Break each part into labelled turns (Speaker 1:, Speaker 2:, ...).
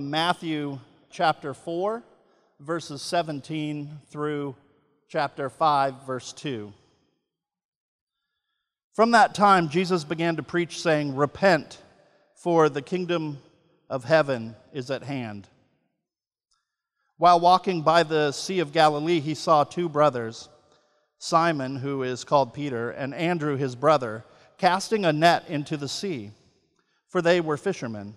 Speaker 1: Matthew chapter 4, verses 17 through chapter 5, verse 2. From that time, Jesus began to preach, saying, Repent, for the kingdom of heaven is at hand. While walking by the Sea of Galilee, he saw two brothers, Simon, who is called Peter, and Andrew, his brother, casting a net into the sea, for they were fishermen.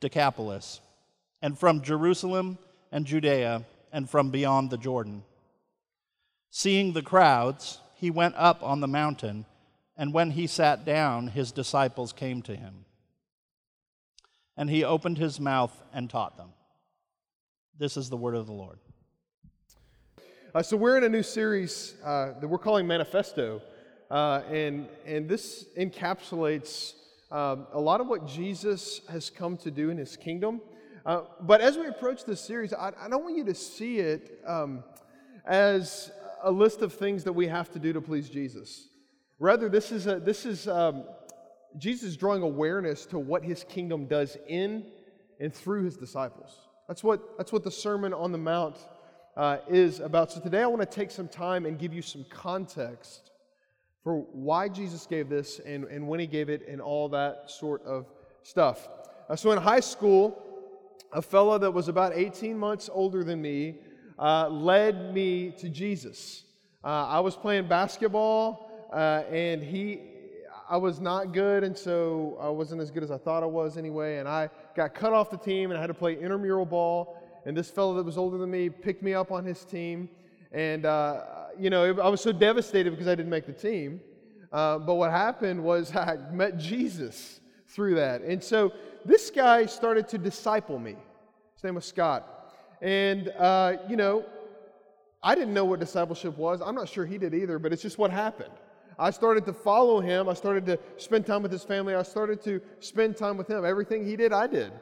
Speaker 1: Decapolis, and from Jerusalem and Judea, and from beyond the Jordan. Seeing the crowds, he went up on the mountain, and when he sat down, his disciples came to him. And he opened his mouth and taught them. This is the word of the Lord.
Speaker 2: Uh, so, we're in a new series uh, that we're calling Manifesto, uh, and, and this encapsulates um, a lot of what Jesus has come to do in his kingdom. Uh, but as we approach this series, I, I, don't want you to see it um, as a list of things that we have to do to please Jesus. Rather, this is, a, this is um, Jesus drawing awareness to what his kingdom does in and through his disciples. That's what, that's what the Sermon on the Mount uh, is about. So today I want to take some time and give you some context for why Jesus gave this and, and when he gave it and all that sort of stuff. Uh, so in high school, a fellow that was about 18 months older than me uh, led me to Jesus. Uh, I was playing basketball uh, and he, I was not good, and so I wasn't as good as I thought I was anyway. And I got cut off the team and I had to play intramural ball. And this fellow that was older than me picked me up on his team. And uh, you know, I was so devastated because I didn't make the team. Uh, but what happened was I met Jesus through that. And so this guy started to disciple me. His name was Scott. And, uh, you know, I didn't know what discipleship was. I'm not sure he did either, but it's just what happened. I started to follow him. I started to spend time with his family. I started to spend time with him. Everything he did, I did.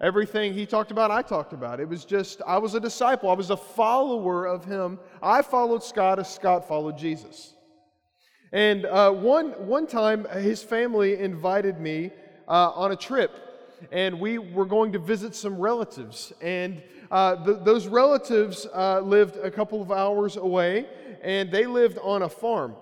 Speaker 2: Everything he talked about, I talked about. It was just, I was a disciple. I was a follower of him. I followed Scott as Scott followed Jesus. And uh, one, one time, his family invited me uh, on a trip, and we were going to visit some relatives. And uh, the, those relatives uh, lived a couple of hours away, and they lived on a farm.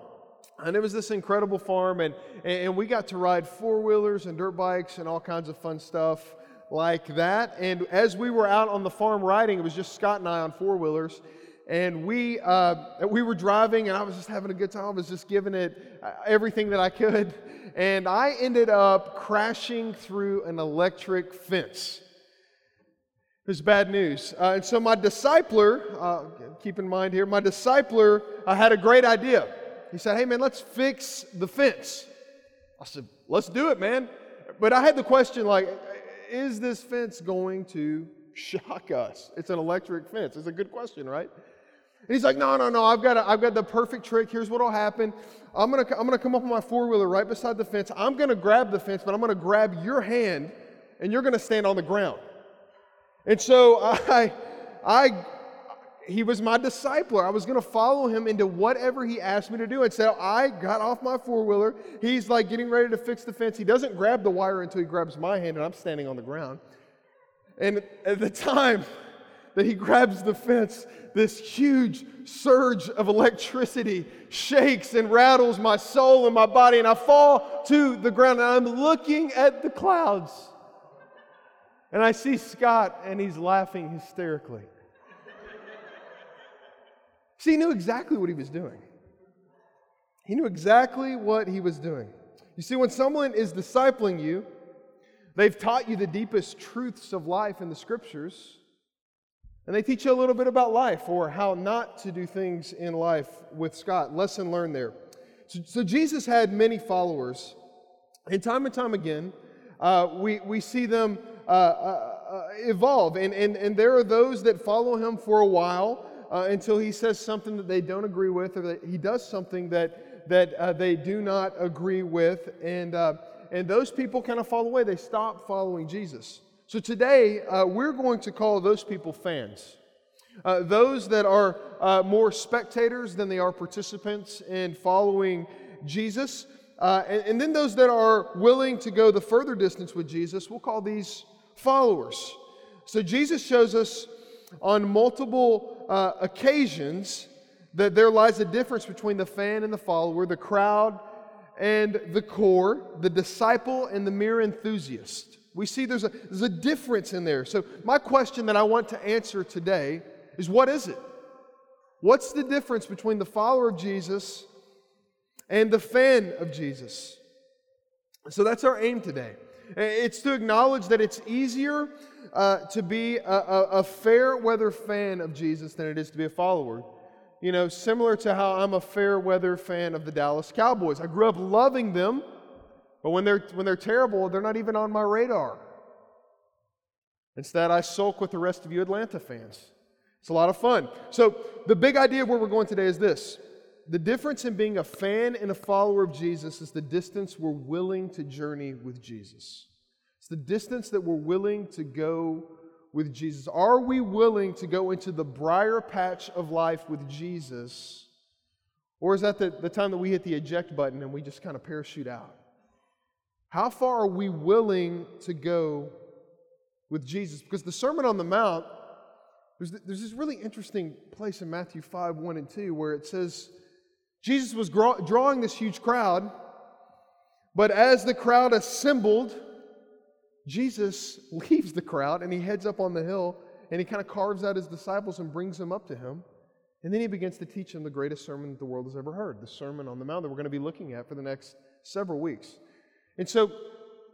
Speaker 2: And it was this incredible farm, and, and we got to ride four wheelers and dirt bikes and all kinds of fun stuff like that. And as we were out on the farm riding, it was just Scott and I on four wheelers. And we, uh, we were driving, and I was just having a good time. I was just giving it uh, everything that I could. And I ended up crashing through an electric fence. It was bad news. Uh, and so my discipler, uh, keep in mind here, my discipler uh, had a great idea. He said, Hey, man, let's fix the fence. I said, Let's do it, man. But I had the question like, is this fence going to shock us? It's an electric fence. It's a good question, right? And he's like, no, no, no, I've got, a, I've got the perfect trick. Here's what will happen. I'm going to I'm gonna come up on my four wheeler right beside the fence. I'm going to grab the fence, but I'm going to grab your hand and you're going to stand on the ground. And so I, I he was my discipler. I was going to follow him into whatever he asked me to do. And so I got off my four wheeler. He's like getting ready to fix the fence. He doesn't grab the wire until he grabs my hand, and I'm standing on the ground. And at the time that he grabs the fence, this huge surge of electricity shakes and rattles my soul and my body, and I fall to the ground. And I'm looking at the clouds. And I see Scott, and he's laughing hysterically. See, he knew exactly what he was doing. He knew exactly what he was doing. You see, when someone is discipling you, they've taught you the deepest truths of life in the scriptures, and they teach you a little bit about life or how not to do things in life with Scott. Lesson learned there. So, so Jesus had many followers, and time and time again, uh, we, we see them uh, uh, uh evolve. And, and, and there are those that follow him for a while uh, until he says something that they don't agree with or that he does something that that uh, they do not agree with. And, uh, and those people kind of fall away. They stop following Jesus. So today, uh, we're going to call those people fans. Uh, those that are uh, more spectators than they are participants in following Jesus. And, and then those that are willing to go the further distance with Jesus, we'll call these followers. So Jesus shows us on multiple uh, occasions that there lies a difference between the fan and the follower, the crowd and the core, the disciple and the mere enthusiast. We see there's a, there's a difference in there. So, my question that I want to answer today is what is it? What's the difference between the follower of Jesus and the fan of Jesus? So, that's our aim today. It's to acknowledge that it's easier uh, to be a, a, a fair weather fan of Jesus than it is to be a follower you know, similar to how I'm a fair weather fan of the Dallas Cowboys. I grew up loving them, but when they're, when they're terrible, they're not even on my radar. Instead, I sulk with the rest of you Atlanta fans. It's a lot of fun. So, the big idea of where we're going today is this the difference in being a fan and a follower of Jesus is the distance we're willing to journey with Jesus. It's the distance that we're willing to go with Jesus? Are we willing to go into the briar patch of life with Jesus? Or is that the, the time that we hit the eject button and we just kind of parachute out? How far are we willing to go with Jesus? Because the Sermon on the Mount, there's, there's this really interesting place in Matthew 5 1 and 2 where it says Jesus was drawing this huge crowd, but as the crowd assembled, Jesus leaves the crowd and he heads up on the hill and he kind of carves out his disciples and brings them up to him. And then he begins to teach them the greatest sermon that the world has ever heard, the Sermon on the Mount that we're going to be looking at for the next several weeks. And so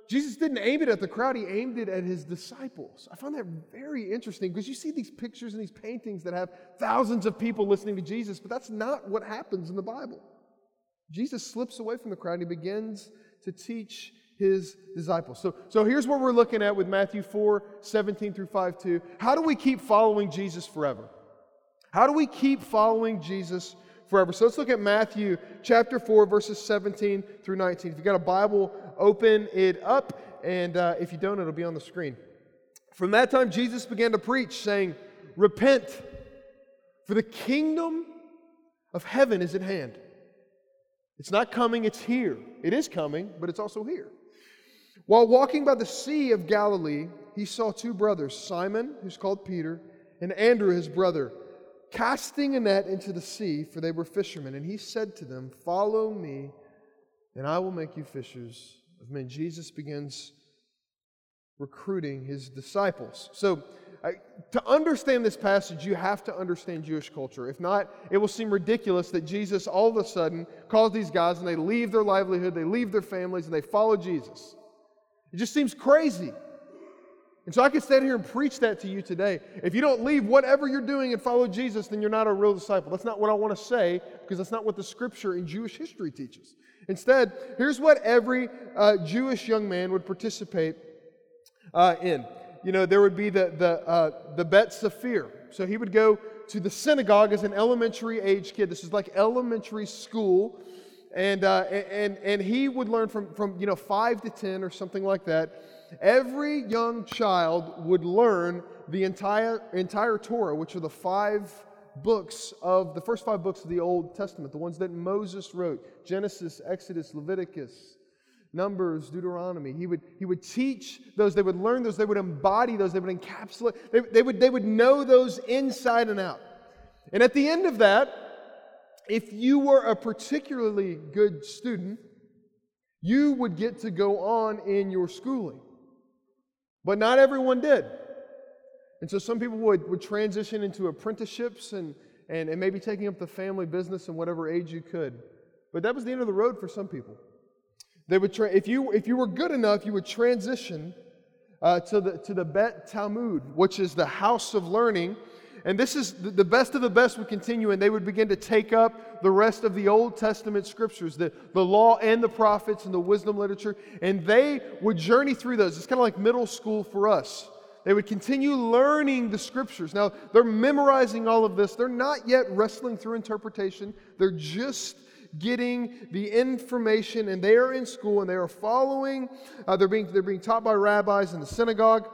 Speaker 2: Jesus didn't aim it at the crowd, he aimed it at his disciples. I found that very interesting because you see these pictures and these paintings that have thousands of people listening to Jesus, but that's not what happens in the Bible. Jesus slips away from the crowd and he begins to teach his disciples. So, so here's what we're looking at with Matthew 4 17 through 5 2. How do we keep following Jesus forever? How do we keep following Jesus forever? So let's look at Matthew chapter 4, verses 17 through 19. If you've got a Bible, open it up, and uh, if you don't, it'll be on the screen. From that time, Jesus began to preach, saying, Repent, for the kingdom of heaven is at hand. It's not coming, it's here. It is coming, but it's also here. While walking by the Sea of Galilee, he saw two brothers, Simon, who's called Peter, and Andrew, his brother, casting a net into the sea, for they were fishermen. And he said to them, Follow me, and I will make you fishers of men. Jesus begins recruiting his disciples. So, to understand this passage, you have to understand Jewish culture. If not, it will seem ridiculous that Jesus all of a sudden calls these guys and they leave their livelihood, they leave their families, and they follow Jesus. It just seems crazy. And so I could stand here and preach that to you today. If you don't leave whatever you're doing and follow Jesus, then you're not a real disciple. That's not what I want to say because that's not what the scripture in Jewish history teaches. Instead, here's what every uh, Jewish young man would participate uh, in. You know, there would be the, the, uh, the Bet Sefer. So he would go to the synagogue as an elementary age kid. This is like elementary school and, uh, and, and he would learn from, from, you know, 5 to 10 or something like that. Every young child would learn the entire, entire Torah, which are the five books of the first five books of the Old Testament, the ones that Moses wrote Genesis, Exodus, Leviticus, Numbers, Deuteronomy. He would, he would teach those, they would learn those, they would embody those, they would encapsulate, they, they, would, they would know those inside and out. And at the end of that, if you were a particularly good student, you would get to go on in your schooling. But not everyone did. And so some people would, would transition into apprenticeships and, and, and maybe taking up the family business in whatever age you could. But that was the end of the road for some people. They would tra- if, you, if you were good enough, you would transition uh, to, the, to the Bet Talmud, which is the house of learning. And this is the, best of the best would continue, and they would begin to take up the rest of the Old Testament scriptures, the, the law and the prophets and the wisdom literature, and they would journey through those. It's kind of like middle school for us. They would continue learning the scriptures. Now, they're memorizing all of this. They're not yet wrestling through interpretation. They're just getting the information, and they are in school and they are following. Uh, they're, being, they're being taught by rabbis in the synagogue.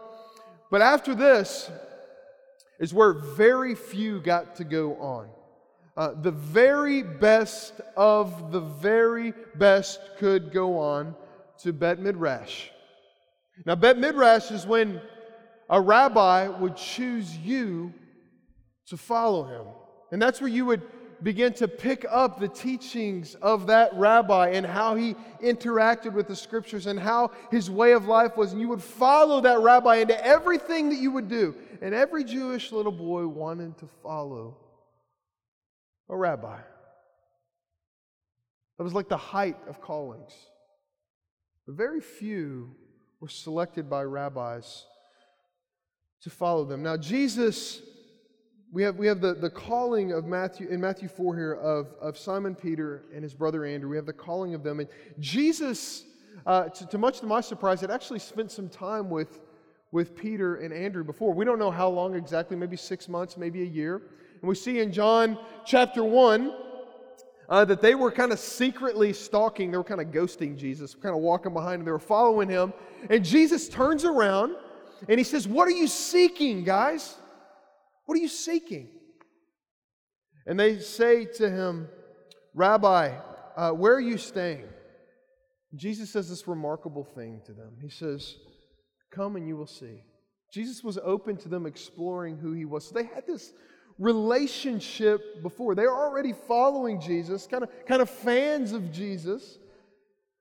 Speaker 2: But after this is where very few got to go on. Uh, the very best of the very best could go on to Bet Midrash. Now, Bet Midrash is when a rabbi would choose you to follow him. And that's where you would begin to pick up the teachings of that rabbi and how he interacted with the scriptures and how his way of life was. And you would follow that rabbi into everything that you would do. And every Jewish little boy wanted to follow a rabbi. That was like the height of callings. But very few were selected by rabbis to follow them. Now, Jesus we have, we have the, the calling of Matthew, in Matthew 4 here, of, of Simon Peter and his brother Andrew. We have the calling of them. And Jesus, uh, to, to much to my surprise, had actually spent some time with, with Peter and Andrew before. We don't know how long exactly, maybe six months, maybe a year. And we see in John chapter 1 uh, that they were kind of secretly stalking, they were kind of ghosting Jesus, kind of walking behind him, they were following him. And Jesus turns around and he says, What are you seeking, guys? What are you seeking? And they say to him, Rabbi, uh, where are you staying? Jesus says this remarkable thing to them. He says, Come and you will see. Jesus was open to them exploring who he was. So they had this relationship before. They were already following Jesus, kind of, kind of fans of Jesus.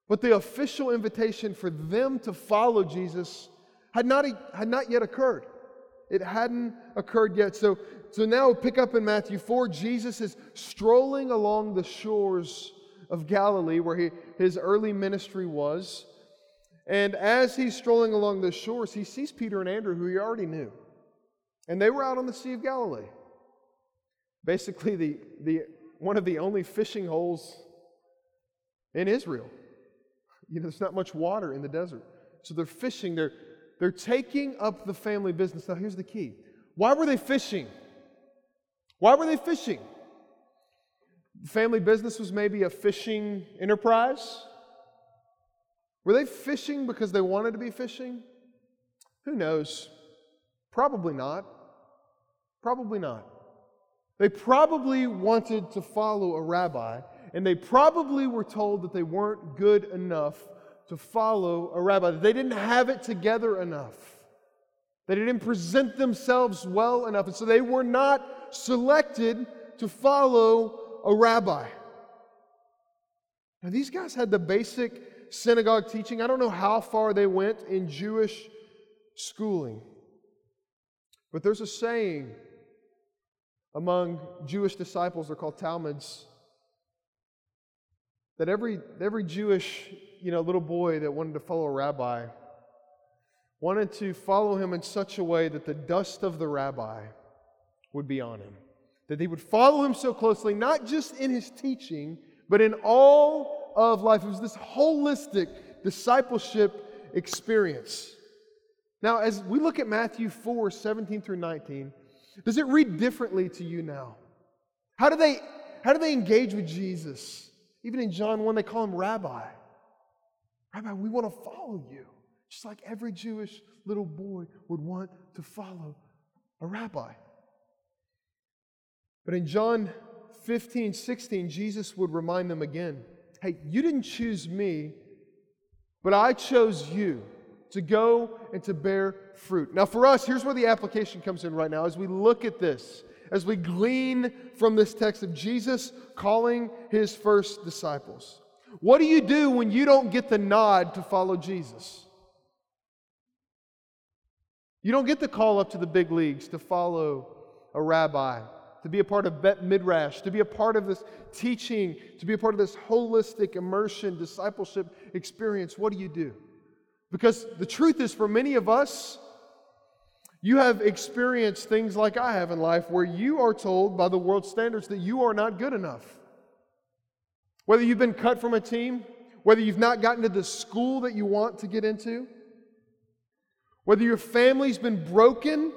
Speaker 2: But the official invitation for them to follow Jesus had not, had not yet occurred. It hadn't occurred yet. So, so now pick up in Matthew 4. Jesus is strolling along the shores of Galilee where he, his early ministry was. And as he's strolling along the shores, he sees Peter and Andrew, who he already knew. And they were out on the Sea of Galilee. Basically, the, the, one of the only fishing holes in Israel. You know, there's not much water in the desert. So they're fishing, they're, they're taking up the family business. Now, here's the key why were they fishing? Why were they fishing? The family business was maybe a fishing enterprise. Were they fishing because they wanted to be fishing? Who knows? Probably not. Probably not. They probably wanted to follow a rabbi, and they probably were told that they weren't good enough to follow a rabbi. They didn't have it together enough. They didn't present themselves well enough. And so they were not selected to follow a rabbi. Now, these guys had the basic synagogue teaching. I don't know how far they went in Jewish schooling. But there's a saying among Jewish disciples, they're called Talmuds, that every, every Jewish you know, little boy that wanted to follow a rabbi wanted to follow him in such a way that the dust of the rabbi would be on him. That he would follow him so closely, not just in his teaching, but in all of life. It was this holistic discipleship experience. Now, as we look at Matthew 4 17 through 19, does it read differently to you now? How do they, how do they engage with Jesus? Even in John 1, they call him rabbi. Rabbi, we want to follow you. Just like every Jewish little boy would want to follow a rabbi. But in John 15, 16, Jesus would remind them again hey, you didn't choose me, but I chose you to go and to bear fruit. Now, for us, here's where the application comes in right now as we look at this, as we glean from this text of Jesus calling his first disciples. What do you do when you don't get the nod to follow Jesus? You don't get the call up to the big leagues to follow a rabbi, to be a part of Bet Midrash, to be a part of this teaching, to be a part of this holistic immersion, discipleship experience. What do you do? Because the truth is, for many of us, you have experienced things like I have in life where you are told by the world standards that you are not good enough. Whether you've been cut from a team, whether you've not gotten to the school that you want to get into, whether your family's been broken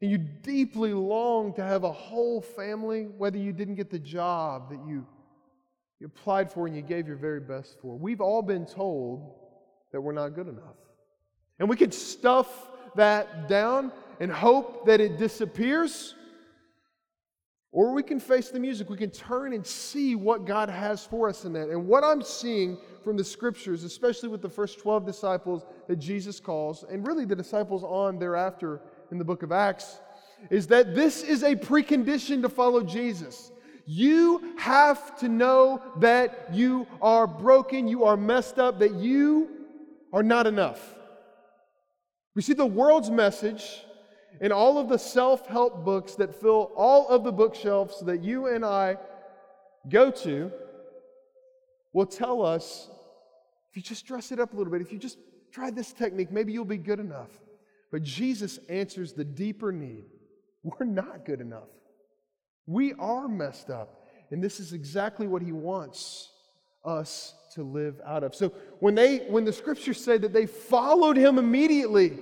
Speaker 2: and you deeply long to have a whole family, whether you didn't get the job that you, you applied for and you gave your very best for. We've all been told that we're not good enough. And we can stuff that down and hope that it disappears. Or we can face the music. We can turn and see what God has for us in that. And what I'm seeing from the scriptures, especially with the first 12 disciples that Jesus calls, and really the disciples on thereafter in the book of Acts, is that this is a precondition to follow Jesus. You have to know that you are broken, you are messed up, that you are not enough. We see the world's message in all of the self help books that fill all of the bookshelves that you and I go to will tell us if you just dress it up a little bit, if you just try this technique, maybe you'll be good enough. But Jesus answers the deeper need. We're not good enough. We are messed up. And this is exactly what he wants us to live out of. So when they when the scriptures say that they followed him immediately,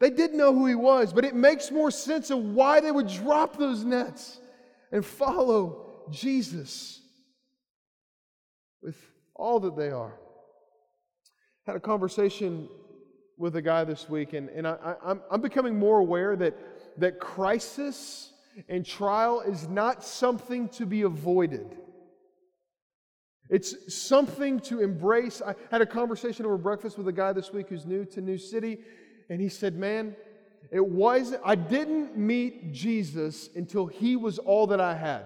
Speaker 2: they did know who he was, but it makes more sense of why they would drop those nets and follow Jesus with all that they are. Had a conversation with a guy this week, and, and I, I'm, I'm becoming more aware that, that crisis and trial is not something to be avoided. It's something to embrace. I had a conversation over breakfast with a guy this week who's new to New City, and he said, Man, it wasn't. I didn't meet Jesus until he was all that I had.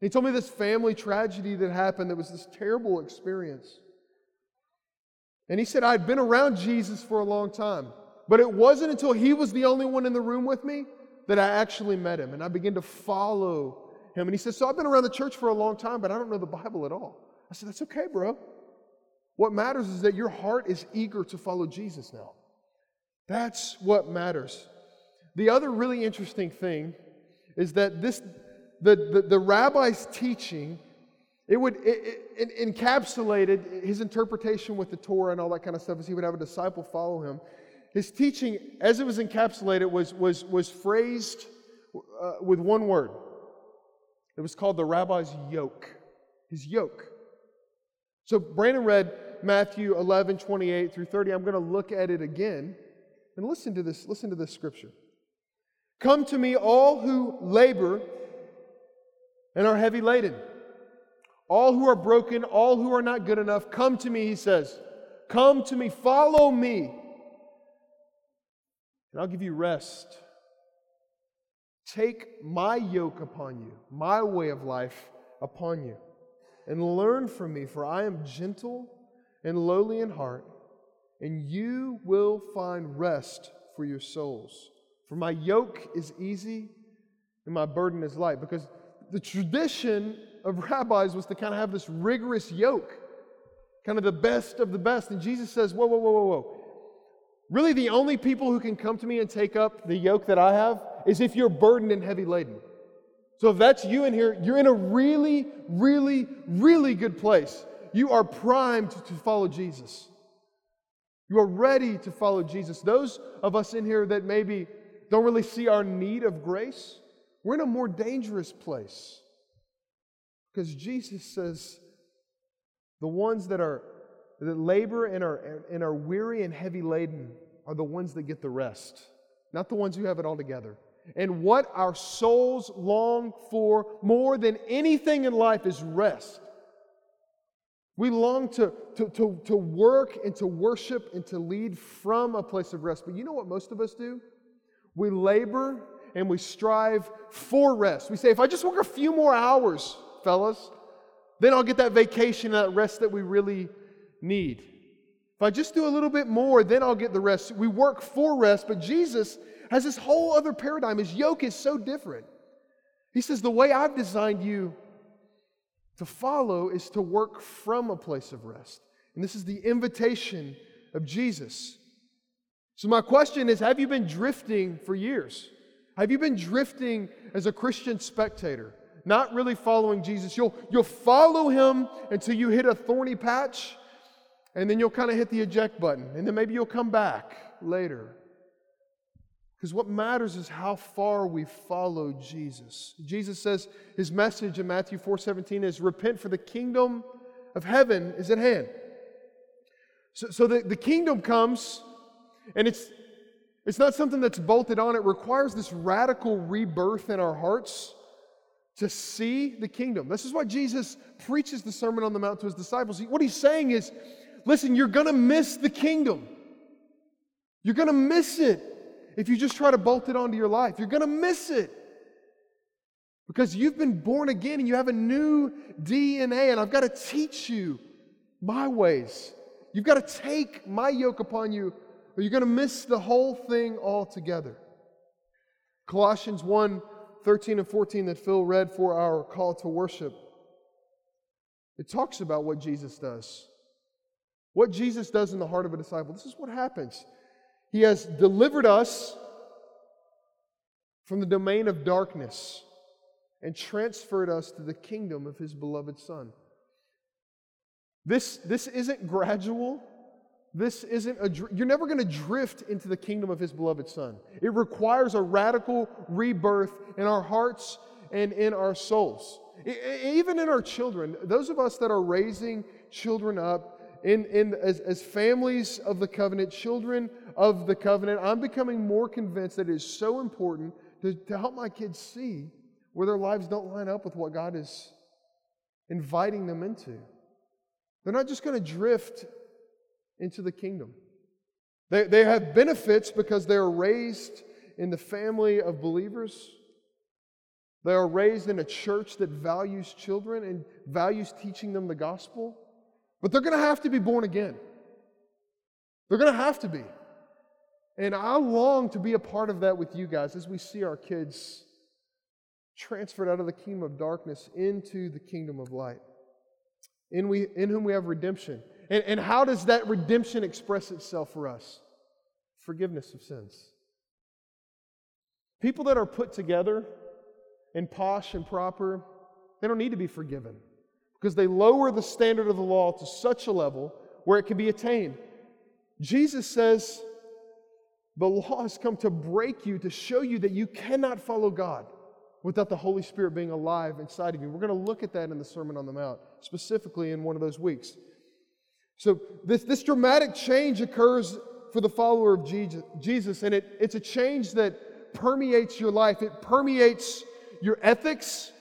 Speaker 2: He told me this family tragedy that happened that was this terrible experience. And he said, I'd been around Jesus for a long time, but it wasn't until he was the only one in the room with me that I actually met him. And I began to follow him. And he said, So I've been around the church for a long time, but I don't know the Bible at all. I said, That's okay, bro. What matters is that your heart is eager to follow Jesus now. That's what matters. The other really interesting thing is that this, the, the, the rabbi's teaching, it would it, it encapsulated his interpretation with the Torah and all that kind of stuff as he would have a disciple follow him. His teaching, as it was encapsulated, was, was, was phrased uh, with one word it was called the rabbi's yoke, his yoke. So Brandon read Matthew 11, 28 through 30. I'm going to look at it again and listen to this. Listen to this scripture. Come to me, all who labor and are heavy laden, all who are broken, all who are not good enough. Come to me, he says. Come to me, follow me, and I'll give you rest. Take my yoke upon you, my way of life upon you, and learn from me, for I am gentle and lowly in heart, and you will find rest for your souls. For my yoke is easy and my burden is light. Because the tradition of rabbis was to kind of have this rigorous yoke, kind of the best of the best. And Jesus says, Whoa, whoa, whoa, whoa, whoa. Really, the only people who can come to me and take up the yoke that I have is if you're burdened and heavy laden. So if that's you in here, you're in a really, really, really good place. You are primed to follow Jesus. You are ready to follow Jesus. Those of us in here that maybe don't really see our need of grace, we're in a more dangerous place. Because Jesus says, the ones that are that labor and are, and are weary and heavy laden are the ones that get the rest, not the ones who have it all together. And what our souls long for more than anything in life is rest. We long to, to, to, to work and to worship and to lead from a place of rest. But you know what most of us do? We labor and we strive for rest. We say, if I just work a few more hours, fellas, then I'll get that vacation, and that rest that we really need. If I just do a little bit more, then I'll get the rest. We work for rest, but Jesus has this whole other paradigm. His yoke is so different. He says, The way I've designed you to follow is to work from a place of rest. And this is the invitation of Jesus. So, my question is Have you been drifting for years? Have you been drifting as a Christian spectator, not really following Jesus? You'll, you'll follow him until you hit a thorny patch, and then you'll kind of hit the eject button, and then maybe you'll come back later. Because what matters is how far we follow Jesus. Jesus says his message in Matthew 4:17 is repent for the kingdom of heaven is at hand. So, so the, the kingdom comes, and it's it's not something that's bolted on. It requires this radical rebirth in our hearts to see the kingdom. This is why Jesus preaches the Sermon on the Mount to his disciples. What he's saying is, listen, you're going to miss the kingdom. You're going to miss it if you just try to bolt it onto your life. You're going to miss it because you've been born again and you have a new DNA, and I've got to teach you my ways. You've got to take my yoke upon you or you're going to miss the whole thing altogether. Colossians 1 13 and 14 that Phil read for our call to worship. It talks about what Jesus does. What Jesus does in the heart of a disciple. This is what happens. He has delivered us from the domain of darkness and transferred us to the kingdom of his beloved Son. This, this isn't gradual. This isn't a, you're never going to drift into the kingdom of his beloved son. It requires a radical rebirth in our hearts and in our souls. Even in our children, those of us that are raising children up in, in, as, as families of the covenant, children of the covenant, I'm becoming more convinced that it is so important to, to help my kids see where their lives don't line up with what God is inviting them into. They're not just going to drift into the kingdom. They, they have benefits because they are raised in the family of believers. They are raised in a church that values children and values teaching them the gospel. But they're going to have to be born again. They're going to have to be. And I long to be a part of that with you guys as we see our kids transferred out of the kingdom of darkness into the kingdom of light, in, we, in whom we have redemption. And, and how does that redemption express itself for us? Forgiveness of sins. People that are put together and posh and proper, they don't need to be forgiven because they lower the standard of the law to such a level where it can be attained. Jesus says, the law has come to break you, to show you that you cannot follow God without the Holy Spirit being alive inside of you. We're going to look at that in the Sermon on the Mount, specifically in one of those weeks. So, this, this dramatic change occurs for the follower of Jesus, and it, it's a change that permeates your life. It permeates your ethics,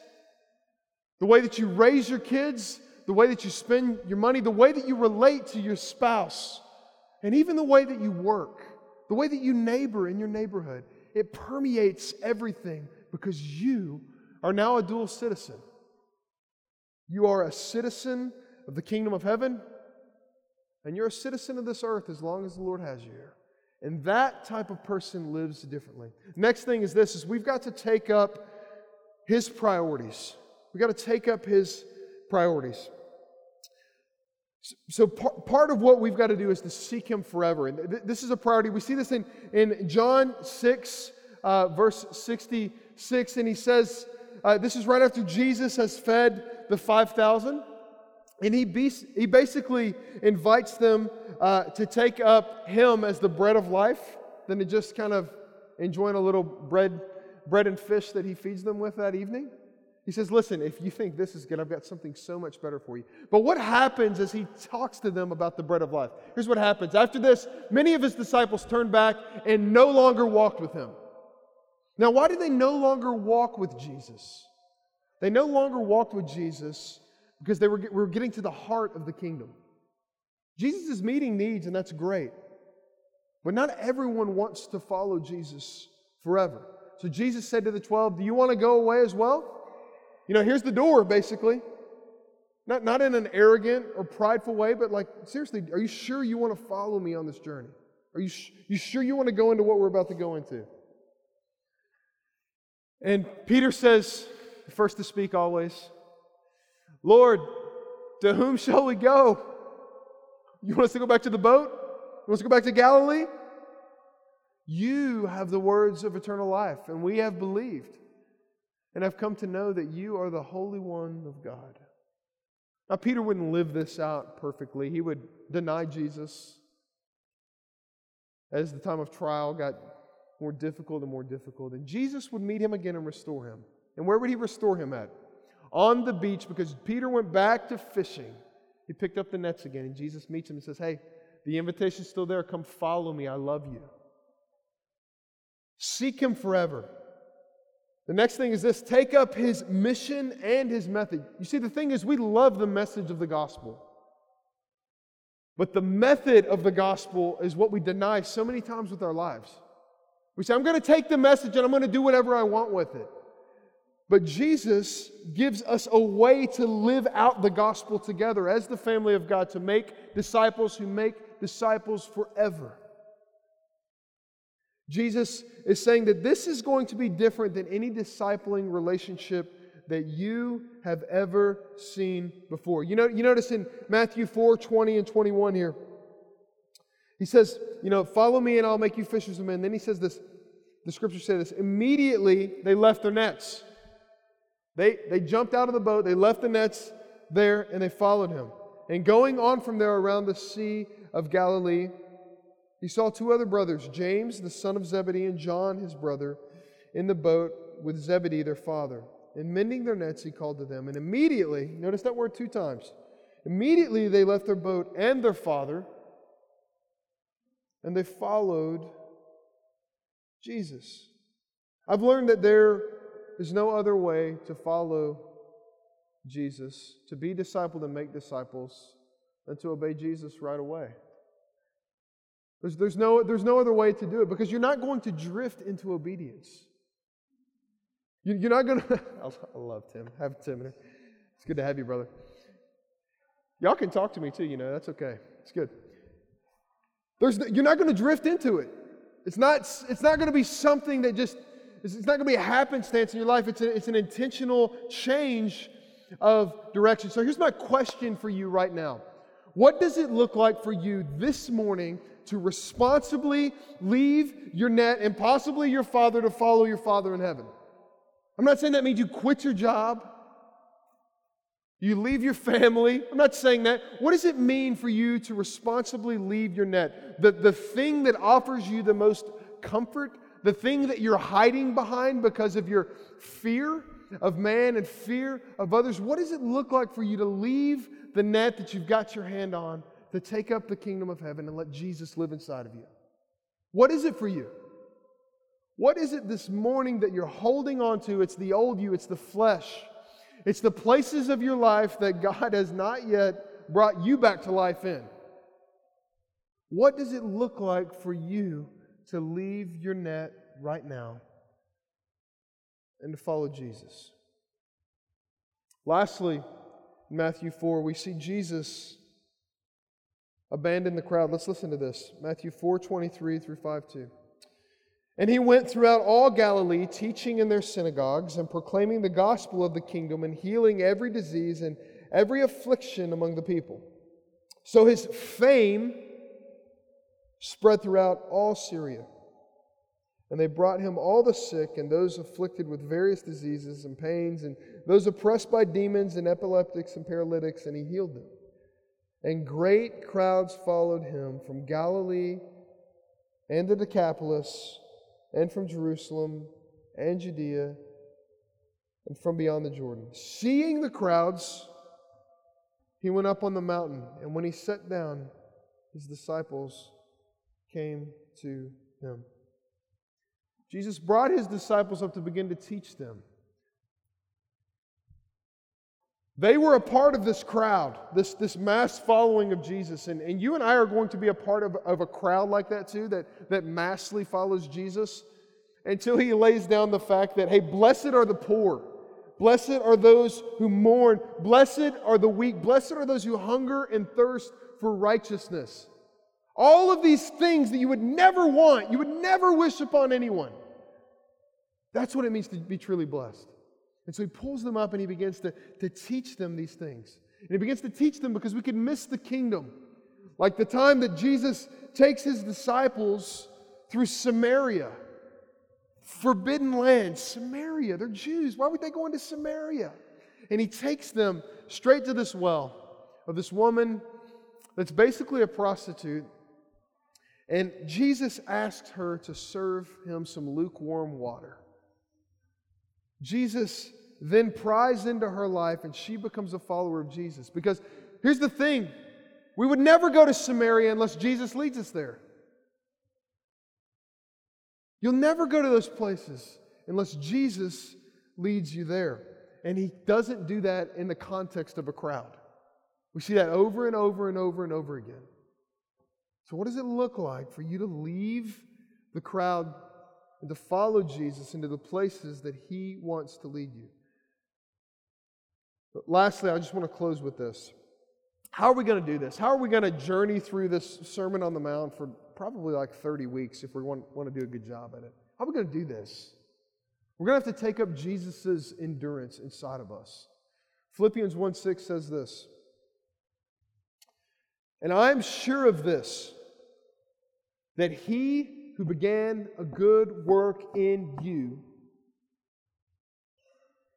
Speaker 2: the way that you raise your kids, the way that you spend your money, the way that you relate to your spouse, and even the way that you work, the way that you neighbor in your neighborhood. It permeates everything because you are now a dual citizen. You are a citizen of the kingdom of heaven and you're a citizen of this earth as long as the Lord has you here. And that type of person lives differently. Next thing is this is we've got to take up his priorities. We've got to take up his priorities. So, part of what we've got to do is to seek him forever. And this is a priority. We see this in, in John 6, uh, verse 66. And he says, uh, this is right after Jesus has fed the 5,000. And he, be, he basically invites them uh, to take up him as the bread of life than to just kind of enjoying a little bread, bread and fish that he feeds them with that evening. He says, Listen, if you think this is good, I've got something so much better for you. But what happens as he talks to them about the bread of life? Here's what happens. After this, many of his disciples turned back and no longer walked with him. Now, why did they no longer walk with Jesus? They no longer walked with Jesus because they were, were getting to the heart of the kingdom. Jesus is meeting needs, and that's great. But not everyone wants to follow Jesus forever. So Jesus said to the 12, Do you want to go away as well? You know, here's the door, basically. Not, not in an arrogant or prideful way, but like, seriously, are you sure you want to follow me on this journey? Are you, you sure you want to go into what we're about to go into? And Peter says, first to speak always, Lord, to whom shall we go? You want us to go back to the boat? You want us to go back to Galilee? You have the words of eternal life, and we have believed and I've come to know that you are the Holy One of God. Now, Peter wouldn't live this out perfectly. He would deny Jesus as the time of trial got more difficult and more difficult. And Jesus would meet him again and restore him. And where would he restore him at? On the beach, because Peter went back to fishing. He picked up the nets again, and Jesus meets him and says, Hey, the invitation's still there. Come follow me. I love you. Seek him forever. The next thing is this take up his mission and his method. You see, the thing is, we love the message of the gospel. But the method of the gospel is what we deny so many times with our lives. We say, I'm going to take the message and I'm going to do whatever I want with it. But Jesus gives us a way to live out the gospel together as the family of God, to make disciples who make disciples forever. Jesus is saying that this is going to be different than any discipling relationship that you have ever seen before. You know, you notice in Matthew 4 20 and 21 here, he says, You know, follow me and I'll make you fishers of men. Then he says this, the scripture says this immediately they left their nets. They, they jumped out of the boat, they left the nets there, and they followed him. And going on from there around the Sea of Galilee, he saw two other brothers, James, the son of Zebedee, and John, his brother, in the boat with Zebedee, their father. And mending their nets, he called to them. And immediately, notice that word two times. Immediately they left their boat and their father, and they followed Jesus. I've learned that there is no other way to follow Jesus, to be discipled and make disciples, than to obey Jesus right away. There's, there's, no, there's no other way to do it because you're not going to drift into obedience. You, you're not going to. I love Tim. Have Tim here. It's good to have you, brother. Y'all can talk to me too, you know, that's okay. It's good. There's, you're not going to drift into it. It's not, it's not going to be something that just, it's not going to be a happenstance in your life. It's, a, it's an intentional change of direction. So here's my question for you right now What does it look like for you this morning to responsibly leave your net and possibly your father to follow your father in heaven. I'm not saying that means you quit your job, you leave your family. I'm not saying that. What does it mean for you to responsibly leave your net? The, the thing that offers you the most comfort, the thing that you're hiding behind because of your fear of man and fear of others, what does it look like for you to leave the net that you've got your hand on to take up the kingdom of heaven and let Jesus live inside of you? What is it for you? What is it this morning that you're holding on to? It's the old you, it's the flesh. It's the places of your life that God has not yet brought you back to life in. What does it look like for you to leave your net right now and to follow Jesus? Lastly, in Matthew 4, we see Jesus abandon the crowd. Let's listen to this. Matthew 4 23 through 5 2. And he went throughout all Galilee, teaching in their synagogues and proclaiming the gospel of the kingdom and healing every disease and every affliction among the people. So his fame spread throughout all Syria. And they brought him all the sick and those afflicted with various diseases and pains, and those oppressed by demons and epileptics and paralytics, and he healed them. And great crowds followed him from Galilee and the Decapolis, and from Jerusalem and Judea, and from beyond the Jordan. Seeing the crowds, he went up on the mountain, and when he sat down, his disciples came to him. Jesus brought his disciples up to begin to teach them. They were a part of this crowd, this, this mass following of Jesus. And, and you and I are going to be a part of, of a crowd like that too, that, that massively follows Jesus until he lays down the fact that, hey, blessed are the poor. Blessed are those who mourn. Blessed are the weak. Blessed are those who hunger and thirst for righteousness. All of these things that you would never want, you would never wish upon anyone. That's what it means to be truly blessed. And so he pulls them up and he begins to, to teach them these things. And he begins to teach them because we could miss the kingdom. Like the time that Jesus takes his disciples through Samaria, forbidden land, Samaria. They're Jews. Why would they go into Samaria? And he takes them straight to this well of this woman that's basically a prostitute. And Jesus asks her to serve him some lukewarm water. Jesus then pries into her life and she becomes a follower of Jesus. Because here's the thing we would never go to Samaria unless Jesus leads us there. You'll never go to those places unless Jesus leads you there. And he doesn't do that in the context of a crowd. We see that over and over and over and over again. So, what does it look like for you to leave the crowd and to follow Jesus into the places that He wants to lead you. But lastly, I just want to close with this. How are we going to do this? How are we going to journey through this Sermon on the Mount for probably like 30 weeks if we want, want to do a good job at it? How are we going to do this? We're going to have to take up Jesus' endurance inside of us. Philippians 1 6 says this And I'm sure of this, that he who began a good work in you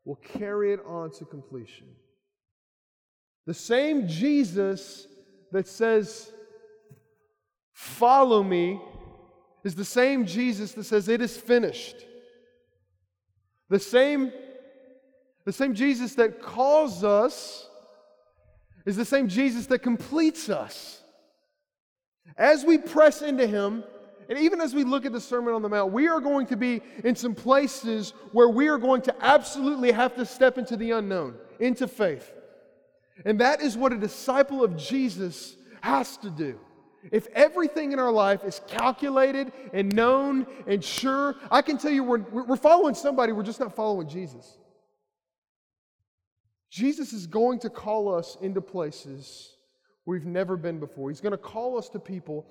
Speaker 2: will carry it on to completion. The same Jesus that says, Follow me, is the same Jesus that says, It is finished. The same, the same Jesus that calls us is the same Jesus that completes us. As we press into Him, and even as we look at the Sermon on the Mount, we are going to be in some places where we are going to absolutely have to step into the unknown, into faith. And that is what a disciple of Jesus has to do. If everything in our life is calculated and known and sure, I can tell you we're, we're following somebody, we're just not following Jesus. Jesus is going to call us into places we've never been before. He's going to call us to people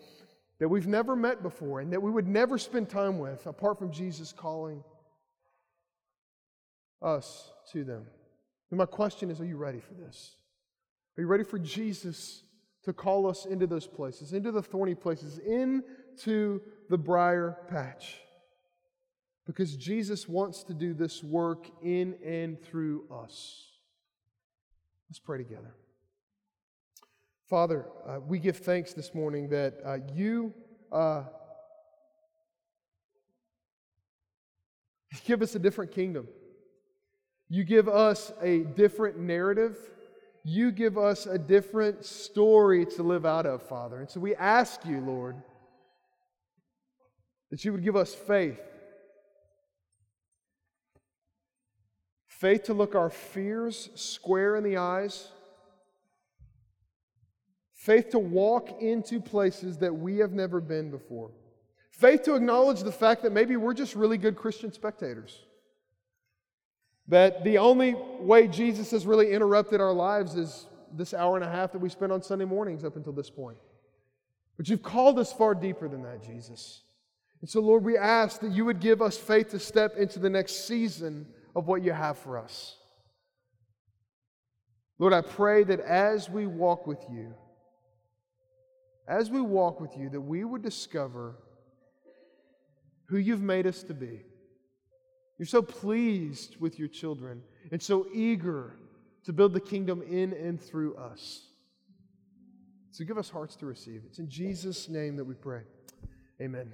Speaker 2: that we've never met before and that we would never spend time with apart from Jesus calling us to them. And my question is are you ready for this? Are you ready for Jesus to call us into those places, into the thorny places, into the briar patch? Because Jesus wants to do this work in and through us. Let's pray together. Father, uh, we give thanks this morning that uh, you uh, give us a different kingdom. You give us a different narrative. You give us a different story to live out of, Father. And so we ask you, Lord, that you would give us faith. Faith to look our fears square in the eyes Faith to walk into places that we have never been before. Faith to acknowledge the fact that maybe we're just really good Christian spectators. That the only way Jesus has really interrupted our lives is this hour and a half that we spend on Sunday mornings up until this point. But you've called us far deeper than that, Jesus. And so, Lord, we ask that you would give us faith to step into the next season of what you have for us. Lord, I pray that as we walk with you, as we walk with you, that we would discover who you've made us to be. You're so pleased with your children and so eager to build the kingdom in and through us. So give us hearts to receive. It's in Jesus' name that we pray. Amen.